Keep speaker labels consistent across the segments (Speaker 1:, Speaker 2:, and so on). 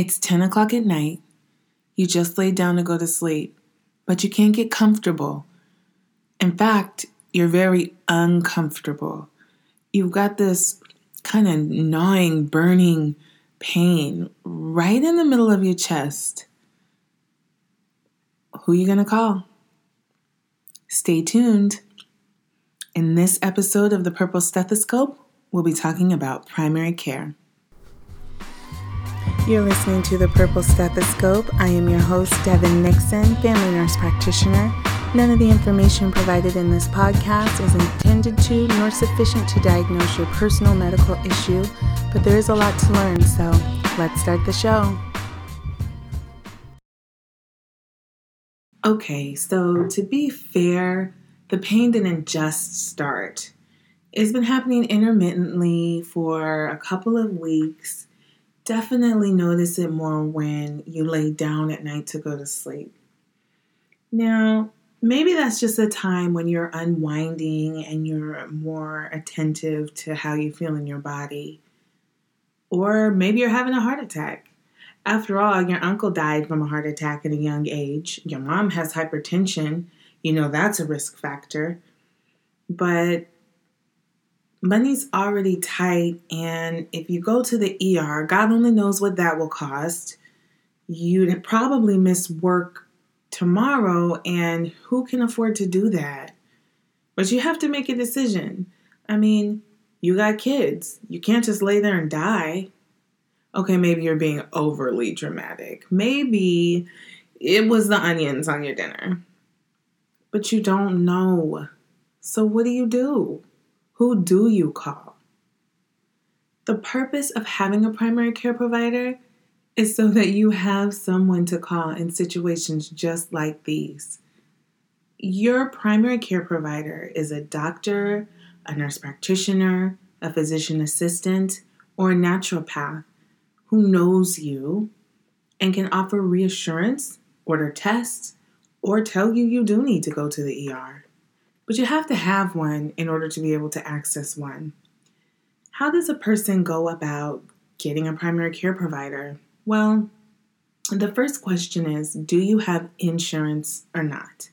Speaker 1: It's 10 o'clock at night. You just laid down to go to sleep, but you can't get comfortable. In fact, you're very uncomfortable. You've got this kind of gnawing, burning pain right in the middle of your chest. Who are you going to call? Stay tuned. In this episode of the Purple Stethoscope, we'll be talking about primary care. You're listening to the Purple Stethoscope. I am your host, Devyn Nixon, family nurse practitioner. None of the information provided in this podcast is intended to nor sufficient to diagnose your personal medical issue, but there is a lot to learn, so let's start the show. Okay, so to be fair, the pain didn't just start. It's been happening intermittently for a couple of weeks. Definitely notice it more when you lay down at night to go to sleep. Now, maybe that's just a time when you're unwinding and you're more attentive to how you feel in your body. Or maybe you're having a heart attack. After all, your uncle died from a heart attack at a young age. Your mom has hypertension you know that's a risk factor. But money's already tight, and if you go to the ER, God only knows what that will cost. You'd probably miss work tomorrow, and who can afford to do that? But you have to make a decision. I mean, you got kids. You can't just lay there and die. Okay, maybe you're being overly dramatic. Maybe it was the onions on your dinner but you don't know. So, what do you do? Who do you call? The purpose of having a primary care provider is so that you have someone to call in situations just like these. Your primary care provider is a doctor, a nurse practitioner, a physician assistant, or a naturopath who knows you and can offer reassurance, order tests, or tell you you do need to go to the ER. But you have to have one in order to be able to access one. How does a person go about getting a primary care provider? Well, the first question is Do you have insurance or not?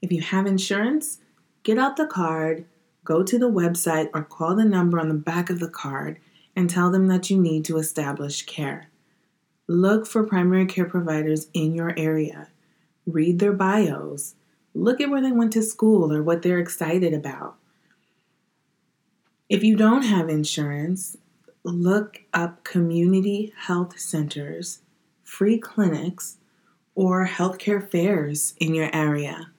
Speaker 1: If you have insurance, get out the card, go to the website, or call the number on the back of the card and tell them that you need to establish care. Look for primary care providers in your area read their bios, look at where they went to school or what they're excited about. If you don't have insurance, look up community health centers, free clinics, or healthcare fairs in your area.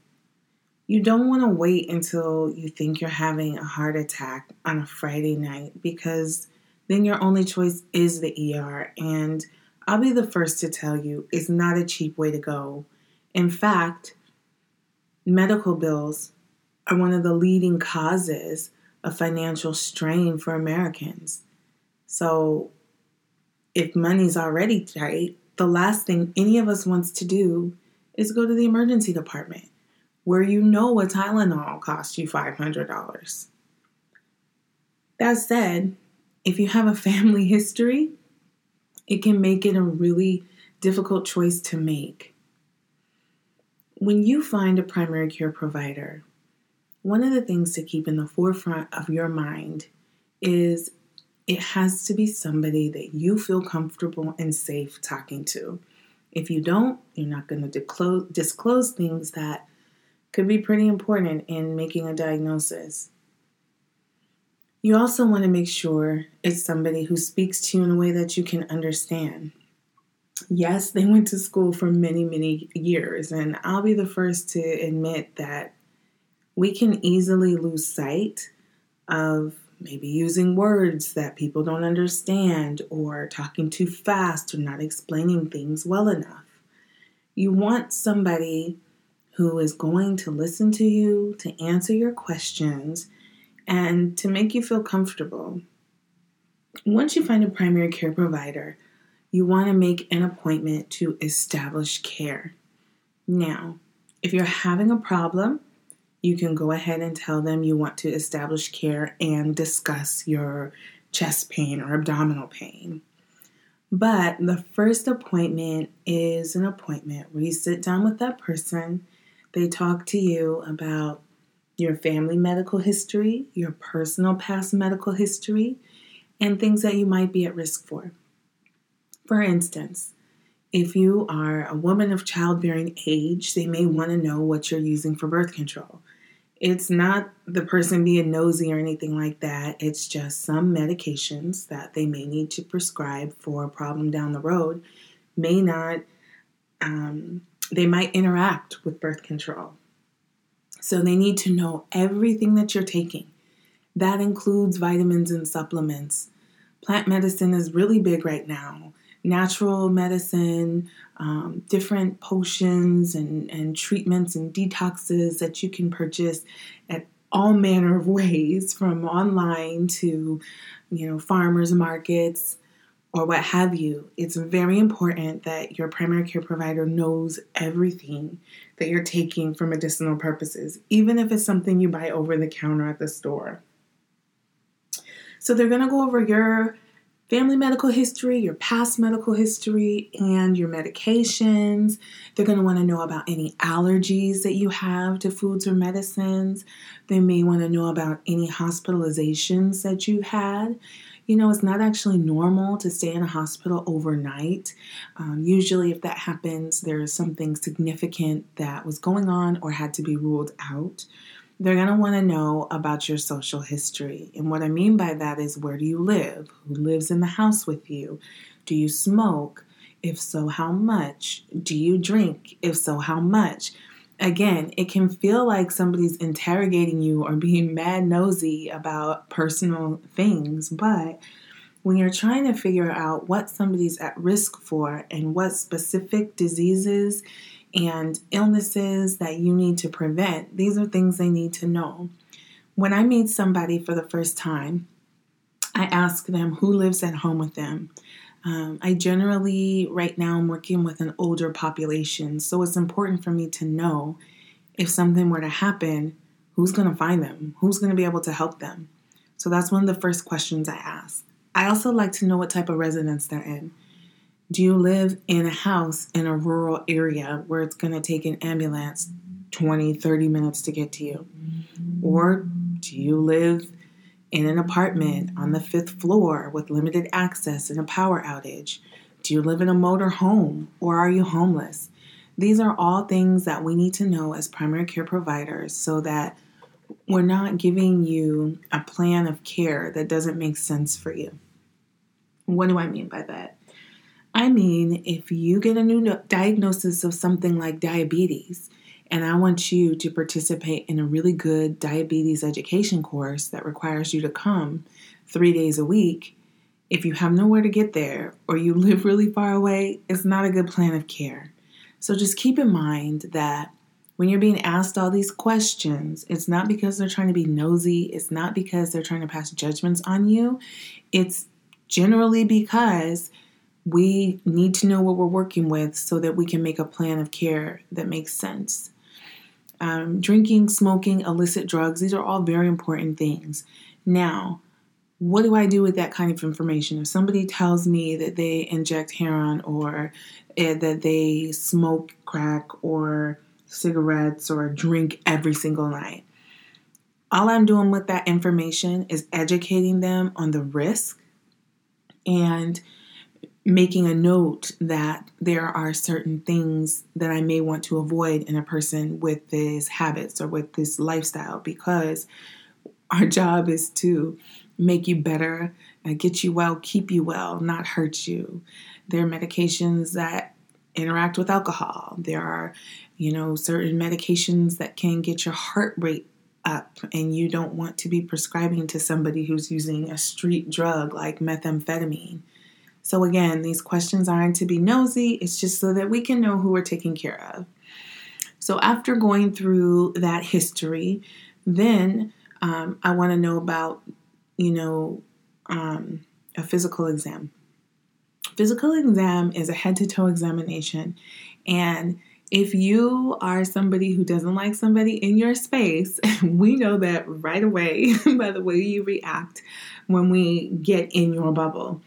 Speaker 1: You don't want to wait until you think you're having a heart attack on a Friday night because then your only choice is the ER. And I'll be the first to tell you, it's not a cheap way to go in fact, medical bills are one of the leading causes of financial strain for Americans. So, if money's already tight, the last thing any of us wants to do is go to the emergency department where you know a Tylenol costs you $500. That said, if you have a family history, it can make it a really difficult choice to make. When you find a primary care provider, one of the things to keep in the forefront of your mind is it has to be somebody that you feel comfortable and safe talking to. If you don't, you're not going to disclose, things that could be pretty important in making a diagnosis. You also want to make sure it's somebody who speaks to you in a way that you can understand yes, they went to school for many, many years. And I'll be the first to admit that we can easily lose sight of maybe using words that people don't understand or talking too fast or not explaining things well enough. You want somebody who is going to listen to you, to answer your questions, and to make you feel comfortable. Once you find a primary care provider, you want to make an appointment to establish care. Now, if you're having a problem, you can go ahead and tell them you want to establish care and discuss your chest pain or abdominal pain. But the first appointment is an appointment where you sit down with that person. They talk to you about your family medical history, your personal past medical history, and things that you might be at risk for. For instance, if you are a woman of childbearing age, they may want to know what you're using for birth control. It's not the person being nosy or anything like that. It's just some medications that they may need to prescribe for a problem down the road may not, um, they might interact with birth control. So they need to know everything that you're taking. That includes vitamins and supplements. Plant medicine is really big right now natural medicine, um, different potions and, and treatments and detoxes that you can purchase at all manner of ways from online to you know farmers markets or what have you. It's very important that your primary care provider knows everything that you're taking for medicinal purposes even if it's something you buy over the counter at the store. So they're going to go over your family medical history, your past medical history, and your medications. They're going to want to know about any allergies that you have to foods or medicines. They may want to know about any hospitalizations that you've had. You know, it's not actually normal to stay in a hospital overnight. Um, usually, if that happens, there is something significant that was going on or had to be ruled out they're going to want to know about your social history. And what I mean by that is where do you live? Who lives in the house with you? Do you smoke? If so, how much? Do you drink? If so, how much? Again, it can feel like somebody's interrogating you or being mad nosy about personal things, but when you're trying to figure out what somebody's at risk for and what specific diseases and illnesses that you need to prevent. These are things they need to know. When I meet somebody for the first time, I ask them who lives at home with them. Um, I generally, right now, I'm working with an older population, so it's important for me to know if something were to happen, who's going to find them? Who's going to be able to help them? So that's one of the first questions I ask. I also like to know what type of residence they're in. Do you live in a house in a rural area where it's going to take an ambulance 20, 30 minutes to get to you? Or do you live in an apartment on the fifth floor with limited access and a power outage? Do you live in a motor home or are you homeless? These are all things that we need to know as primary care providers so that we're not giving you a plan of care that doesn't make sense for you. What do I mean by that? I mean, if you get a new diagnosis of something like diabetes, and I want you to participate in a really good diabetes education course that requires you to come three days a week, if you have nowhere to get there or you live really far away, it's not a good plan of care. So just keep in mind that when you're being asked all these questions, it's not because they're trying to be nosy, it's not because they're trying to pass judgments on you. It's generally because we need to know what we're working with so that we can make a plan of care that makes sense. Um, drinking, smoking, illicit drugs, these are all very important things. Now, what do I do with that kind of information? If somebody tells me that they inject heroin or uh, that they smoke crack or cigarettes or drink every single night, all I'm doing with that information is educating them on the risk and making a note that there are certain things that I may want to avoid in a person with these habits or with this lifestyle because our job is to make you better, uh, get you well, keep you well, not hurt you. There are medications that interact with alcohol. There are, you know, certain medications that can get your heart rate up and you don't want to be prescribing to somebody who's using a street drug like methamphetamine. So, again, these questions aren't to be nosy, it's just so that we can know who we're taking care of. So, after going through that history, then um, I want to know about, you know, um, a physical exam. Physical exam is a head to toe examination. And if you are somebody who doesn't like somebody in your space, we know that right away by the way you react when we get in your bubble.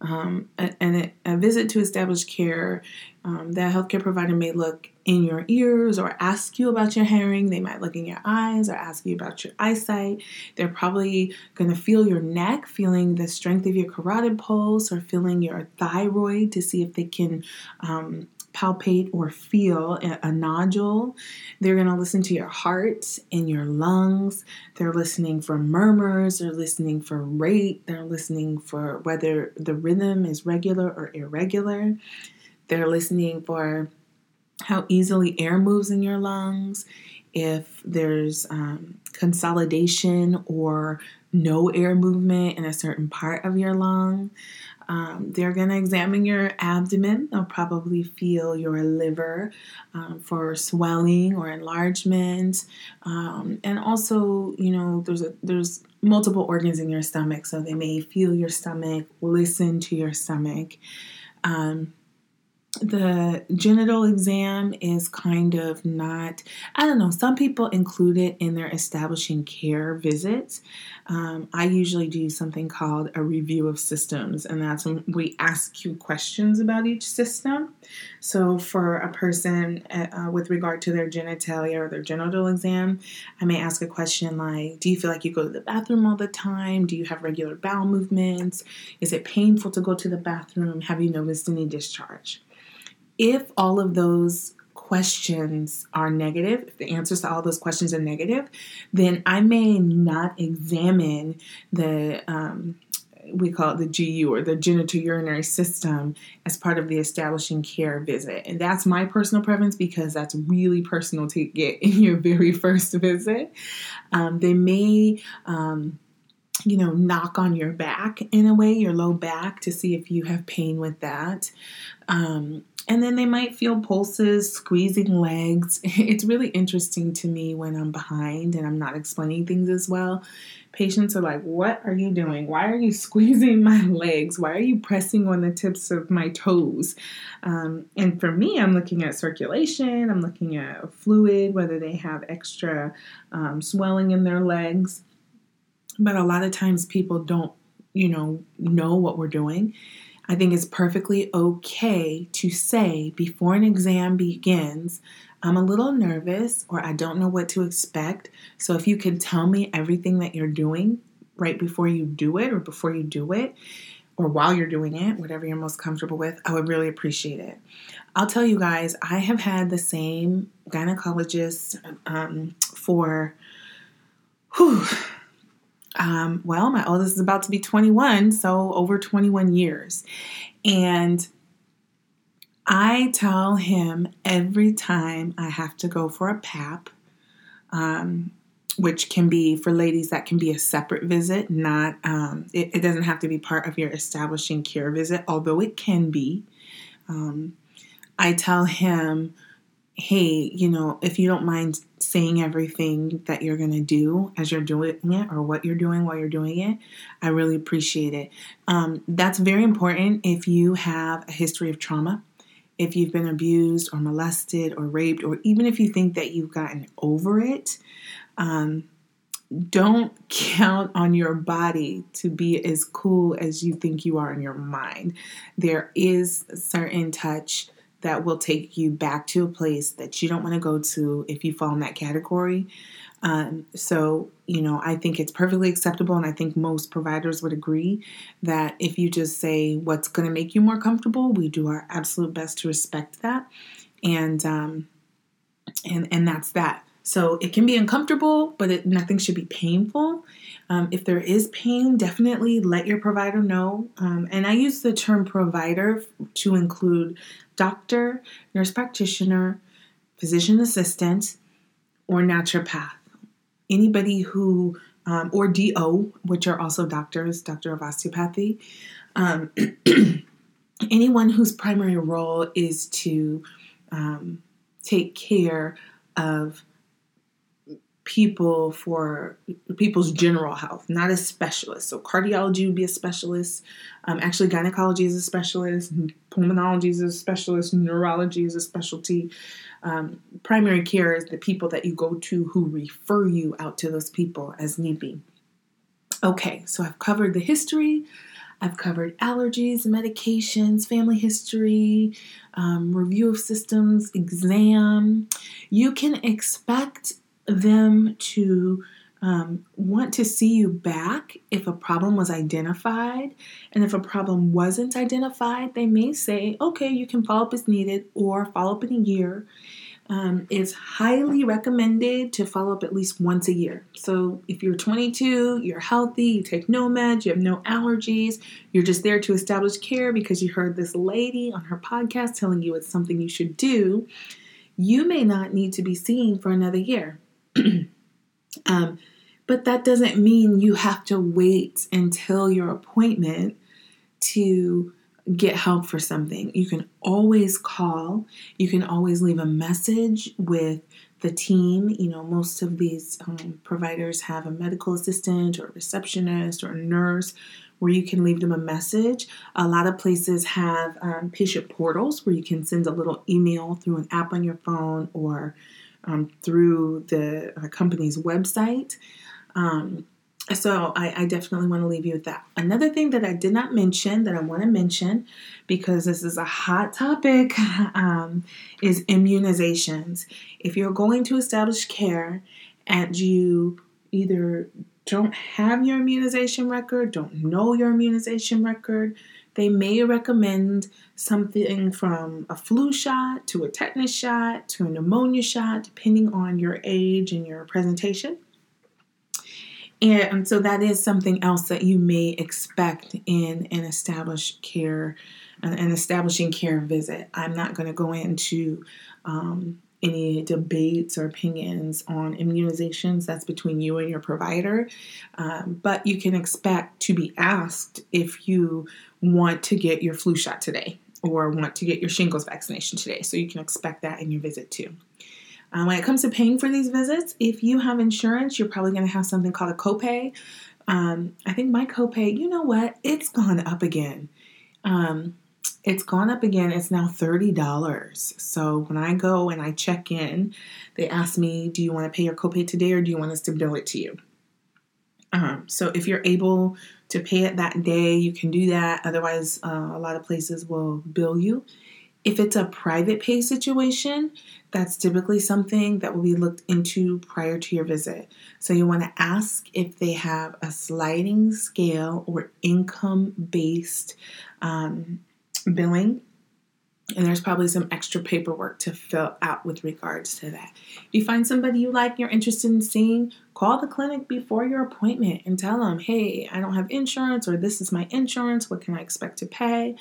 Speaker 1: Um, and a, a, visit to established care, um, that healthcare provider may look in your ears or ask you about your hearing. They might look in your eyes or ask you about your eyesight. They're probably going to feel your neck, feeling the strength of your carotid pulse, or feeling your thyroid to see if they can um, palpate or feel a, nodule. They're going to listen to your heart and your lungs. They're listening for murmurs. They're listening for rate. They're listening for whether the rhythm is regular or irregular. They're listening for how easily air moves in your lungs, if there's um, consolidation or no air movement in a certain part of your lung. Um, they're going to examine your abdomen. They'll probably feel your liver um, for swelling or enlargement, um, and also, you know, there's a, there's multiple organs in your stomach, so they may feel your stomach, listen to your stomach. Um, the genital exam is kind of not, I don't know, some people include it in their establishing care visits. Um, I usually do something called a review of systems, and that's when we ask you questions about each system. So, for a person uh, uh with regard to their genitalia or their genital exam, I may ask a question like Do you feel like you go to the bathroom all the time? Do you have regular bowel movements? Is it painful to go to the bathroom? Have you noticed any discharge? If all of those questions are negative, if the answers to all those questions are negative, then I may not examine the um, we call it the GU or the genitourinary system as part of the establishing care visit. And that's my personal preference because that's really personal to get in your very first visit. Um, they may um, you know, knock on your back in a way, your low back, to see if you have pain with that. Um, and then they might feel pulses, squeezing legs. It's really interesting to me when I'm behind and I'm not explaining things as well. Patients are like, What are you doing? Why are you squeezing my legs? Why are you pressing on the tips of my toes? Um, and for me, I'm looking at circulation, I'm looking at fluid, whether they have extra um, swelling in their legs. But a lot of times people don't, you know, know what we're doing. I think it's perfectly okay to say before an exam begins, I'm a little nervous or I don't know what to expect. So if you could tell me everything that you're doing right before you do it or before you do it, or while you're doing it, whatever you're most comfortable with, I would really appreciate it. I'll tell you guys, I have had the same gynecologist um, for whew, um, well, my oldest is about to be 21, so over 21 years. And I tell him every time I have to go for a PAP, um, which can be for ladies, that can be a separate visit, not, um, it, it, doesn't have to be part of your establishing care visit, although it can be. Um, I tell him, hey, you know, if you don't mind saying everything that you're going to do as you're doing it or what you're doing while you're doing it, I really appreciate it. Um, that's very important if you have a history of trauma, if you've been abused or molested or raped, or even if you think that you've gotten over it. Um, don't count on your body to be as cool as you think you are in your mind. There is certain touch that will take you back to a place that you don't want to go to if you fall in that category. Um, so, you know, I think it's perfectly acceptable, and I think most providers would agree that if you just say what's going to make you more comfortable, we do our absolute best to respect that, and um, and and that's that. So it can be uncomfortable, but it, nothing should be painful. Um, if there is pain, definitely let your provider know. Um, and I use the term provider to include doctor, nurse practitioner, physician assistant, or naturopath. Anybody who, um, or DO, which are also doctors, doctor of osteopathy. Um, anyone whose primary role is to um, take care of people for people's general health, not a specialist. So cardiology would be a specialist. Um, actually, gynecology is a specialist. Pulmonology is a specialist. Neurology is a specialty. Um, primary care is the people that you go to who refer you out to those people as need be. Okay, so I've covered the history. I've covered allergies, medications, family history, um, review of systems, exam. You can expect them to um, want to see you back if a problem was identified. And if a problem wasn't identified, they may say, okay, you can follow up as needed or follow up in a year. Um, it's highly recommended to follow up at least once a year. So, if you're 22, you're healthy, you take no meds, you have no allergies, you're just there to establish care because you heard this lady on her podcast telling you it's something you should do, you may not need to be seen for another year. um, but that doesn't mean you have to wait until your appointment to get help for something. You can always call, you can always leave a message with the team. You know, most of these um, providers have a medical assistant or a receptionist or a nurse where you can leave them a message. A lot of places have um, patient portals where you can send a little email through an app on your phone or um, through the uh, company's website. Um, so I, I, definitely want to leave you with that. Another thing that I did not mention that I want to mention because this is a hot topic um, is immunizations. If you're going to establish care and you either don't have your immunization record, don't know your immunization record, they may recommend something from a flu shot to a tetanus shot to a pneumonia shot, depending on your age and your presentation. And so that is something else that you may expect in an established care, an establishing care visit. I'm not going to go into um, any debates or opinions on immunizations. That's between you and your provider. Um, but you can expect to be asked if you want to get your flu shot today or want to get your shingles vaccination today. So you can expect that in your visit too. Um, when it comes to paying for these visits, if you have insurance, you're probably going to have something called a copay. Um, I think my copay, you know what? It's gone up again. Um, it's gone up again. It's now $30. So when I go and I check in, they ask me, Do you want to pay your copay today or do you want us to bill it to you? Um, so if you're able to pay it that day, you can do that. Otherwise, uh, a lot of places will bill you. If it's a private pay situation, that's typically something that will be looked into prior to your visit. So you want to ask if they have a sliding scale or income based um, billing. And there's probably some extra paperwork to fill out with regards to that. If you find somebody you like, you're interested in seeing, call the clinic before your appointment and tell them, hey, I don't have insurance, or this is my insurance. What can I expect to pay?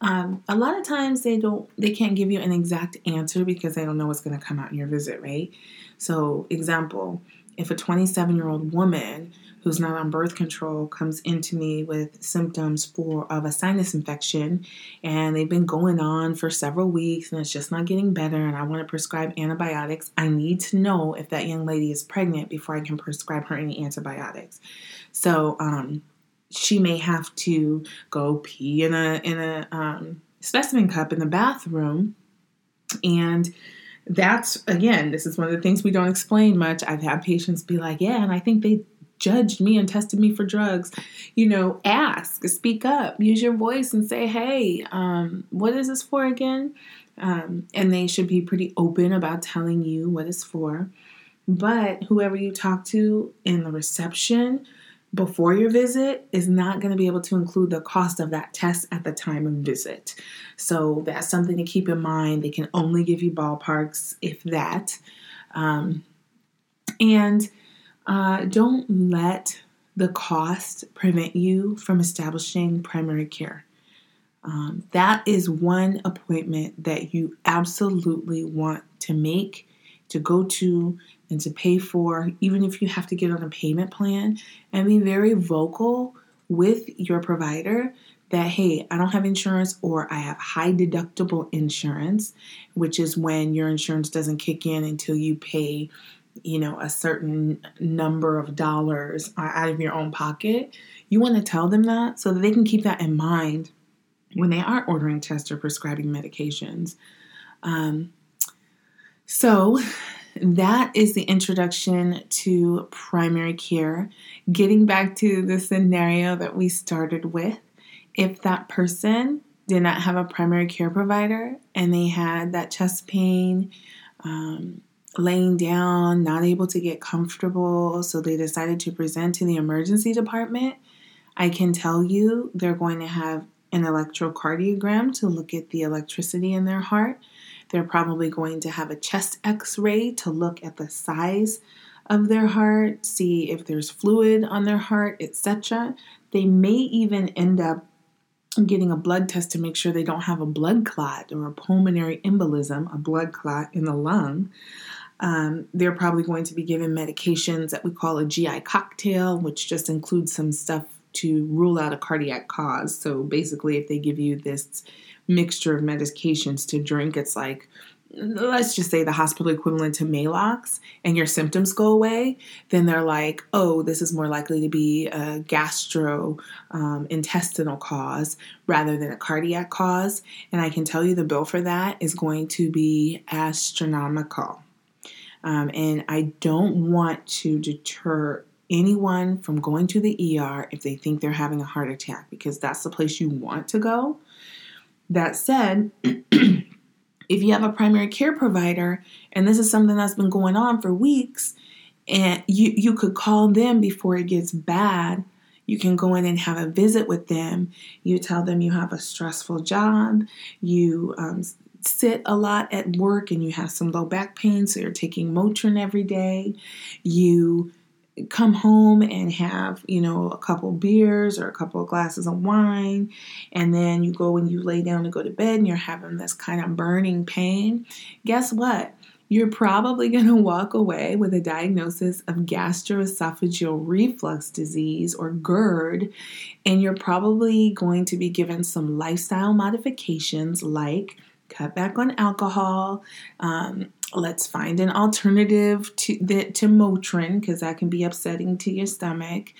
Speaker 1: Um, a lot of times they don't they can't give you an exact answer because they don't know what's going to come out in your visit right so example if a 27 year old woman who's not on birth control comes into me with symptoms for of a sinus infection and they've been going on for several weeks and it's just not getting better and I want to prescribe antibiotics, I need to know if that young lady is pregnant before I can prescribe her any antibiotics. So um, she may have to go pee in a in a um, specimen cup in the bathroom, and that's again, this is one of the things we don't explain much. I've had patients be like, "Yeah, and I think they judged me and tested me for drugs." You know, ask, speak up, use your voice, and say, "Hey, um, what is this for again?" Um, and they should be pretty open about telling you what it's for. But whoever you talk to in the reception before your visit is not going to be able to include the cost of that test at the time of visit. So that's something to keep in mind. They can only give you ballparks, if that. Um, and uh, don't let the cost prevent you from establishing primary care. Um, that is one appointment that you absolutely want to make, to go to, and to pay for, even if you have to get on a payment plan, and be very vocal with your provider that, hey, I don't have insurance or I have high deductible insurance, which is when your insurance doesn't kick in until you pay, you know, a certain number of dollars out of your own pocket. You want to tell them that so that they can keep that in mind when they are ordering tests or prescribing medications. Um, so, that is the introduction to primary care. Getting back to the scenario that we started with, if that person did not have a primary care provider and they had that chest pain, um, laying down, not able to get comfortable, so they decided to present to the emergency department, I can tell you they're going to have an electrocardiogram to look at the electricity in their heart. They're probably going to have a chest x ray to look at the size of their heart, see if there's fluid on their heart, etc. They may even end up getting a blood test to make sure they don't have a blood clot or a pulmonary embolism, a blood clot in the lung. Um, they're probably going to be given medications that we call a GI cocktail, which just includes some stuff to rule out a cardiac cause. So basically, if they give you this mixture of medications to drink, it's like let's just say the hospital equivalent to Maalox and your symptoms go away, then they're like, oh, this is more likely to be a gastro um, cause rather than a cardiac cause. And I can tell you the bill for that is going to be astronomical. Um, and I don't want to deter anyone from going to the ER if they think they're having a heart attack because that's the place you want to go. That said, if you have a primary care provider and this is something that's been going on for weeks and you you could call them before it gets bad. You can go in and have a visit with them. You tell them you have a stressful job. You um, sit a lot at work and you have some low back pain so you're taking motrin every day. You come home and have you know a couple beers or a couple of glasses of wine and then you go and you lay down to go to bed and you're having this kind of burning pain. Guess what? You're probably going to walk away with a diagnosis of gastroesophageal reflux disease or GERD, and you're probably going to be given some lifestyle modifications like cut back on alcohol, um, let's find an alternative to the, to Motrin because that can be upsetting to your stomach.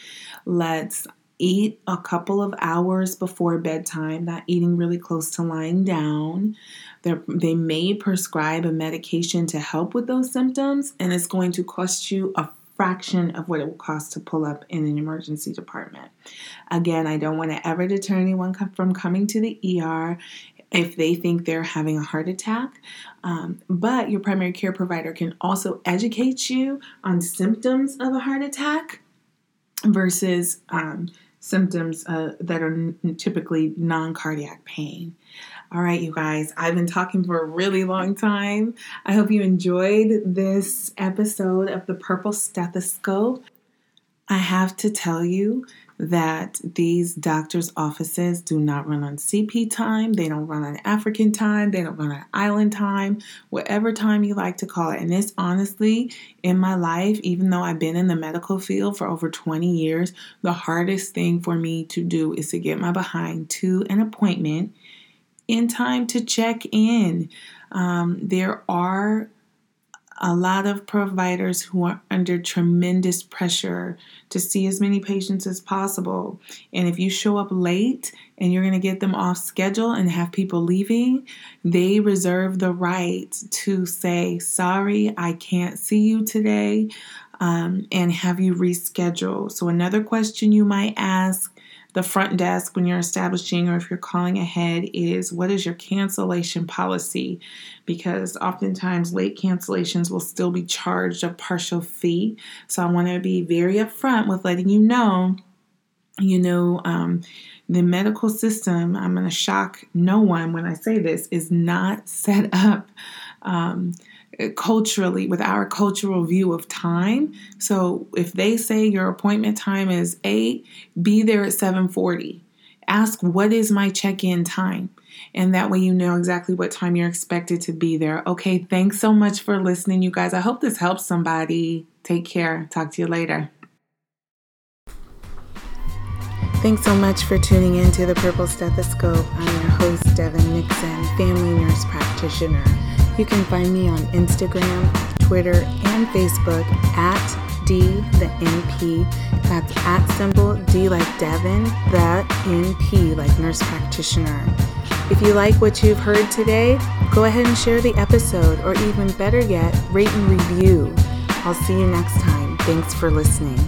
Speaker 1: Let's eat a couple of hours before bedtime, not eating really close to lying down. They're, they may prescribe a medication to help with those symptoms, and it's going to cost you a fraction of what it will cost to pull up in an emergency department. Again, I don't want to ever deter anyone from coming to the ER if they think they're having a heart attack. Um, but your primary care provider can also educate you on symptoms of a heart attack versus um, symptoms uh, that are n- typically non cardiac pain. All right, you guys, I've been talking for a really long time. I hope you enjoyed this episode of the Purple Stethoscope. I have to tell you that these doctors' offices do not run on CP time, they don't run on African time, they don't run on island time, whatever time you like to call it. And this honestly, in my life, even though I've been in the medical field for over 20 years, the hardest thing for me to do is to get my behind to an appointment in time to check in. Um, there are a lot of providers who are under tremendous pressure to see as many patients as possible. And if you show up late and you're going to get them off schedule and have people leaving, they reserve the right to say, Sorry, I can't see you today, um, and have you reschedule. So, another question you might ask the front desk when you're establishing or if you're calling ahead is what is your cancellation policy? Because oftentimes late cancellations will still be charged a partial fee. So I want to be very upfront with letting you know, you know, um, the medical system, I'm going to shock no one when I say this, is not set up. Um, Uh, culturally with our cultural view of time. So if they say your appointment time is 8, be there at 7:40. Ask what is my check-in time? And that way you know exactly what time you're expected to be there. Okay, thanks so much for listening you guys. I hope this helps somebody. Take care. Talk to you later. Thanks so much for tuning in to the Purple Stethoscope. I'm your host, Devyn Nixon, family nurse practitioner. You can find me on Instagram, Twitter, and Facebook at D the NP. That's at symbol D like Devyn, the NP like nurse practitioner. If you like what you've heard today, go ahead and share the episode, or even better yet, rate and review. I'll see you next time. Thanks for listening.